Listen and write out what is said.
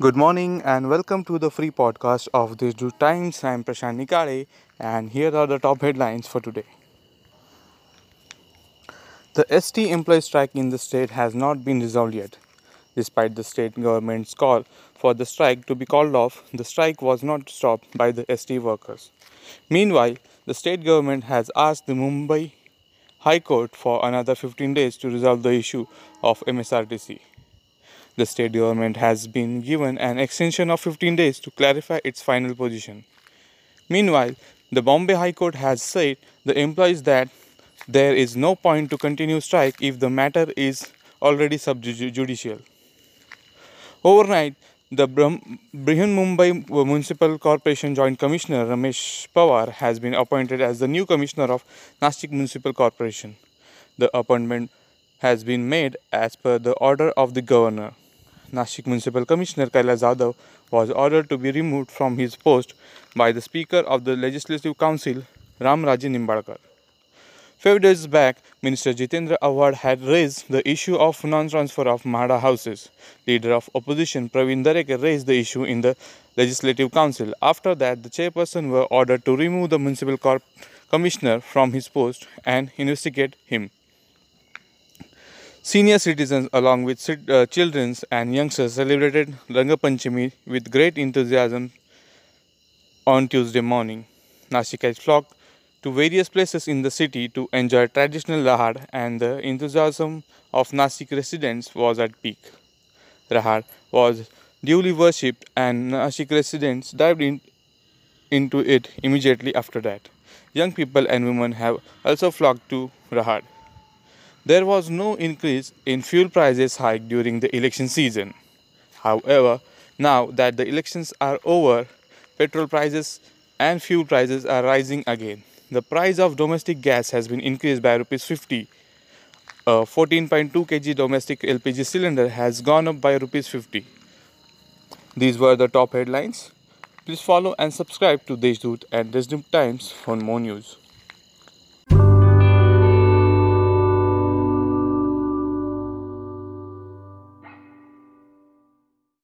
Good morning and welcome to the free podcast of the Deshdoot Times. I am Prashant Nikale and here are the top headlines for today. The ST employee strike in the state has not been resolved yet. Despite the state government's call for the strike to be called off, the strike was not stopped by the ST workers. Meanwhile, the state government has asked the Mumbai High Court for another 15 days to resolve the issue of MSRTC. The state government has been given an extension of 15 days to clarify its final position. Meanwhile, the Bombay High Court has said the employees that there is no point to continue strike if the matter is already subjudicial. Overnight, the Brihan Mumbai Municipal Corporation Joint Commissioner Ramesh Pawar has been appointed as the new Commissioner of Nashik Municipal Corporation. The appointment has been made as per the order of the Governor. Nashik Municipal Commissioner Kailash Jadhav was ordered to be removed from his post by the Speaker of the Legislative Council, Ram Raje Nimbalkar. Five days back, Minister Jitendra Awhad had raised the issue of non-transfer of Mahada houses. Leader of opposition Praveen Darekar raised the issue in the Legislative Council. After that, the chairperson were ordered to remove the municipal commissioner from his post and investigate him. Senior citizens, along with uh, children and youngsters, celebrated Rangapanchami with great enthusiasm on Tuesday morning. Nasikites flocked to various places in the city to enjoy traditional Rahad, and the enthusiasm of Nasik residents was at peak. Rahad was duly worshipped, and Nasik residents dived in, into it immediately after that. Young people and women have also flocked to Rahad. There was no increase in fuel prices hike during the election season. However, now that the elections are over, petrol prices and fuel prices are rising again. The price of domestic gas has been increased by rupees 50. A 14.2 kg domestic LPG cylinder has gone up by rupees 50. These were the top headlines. Please follow and subscribe to Deshdoot and Deshdoot Times for more news.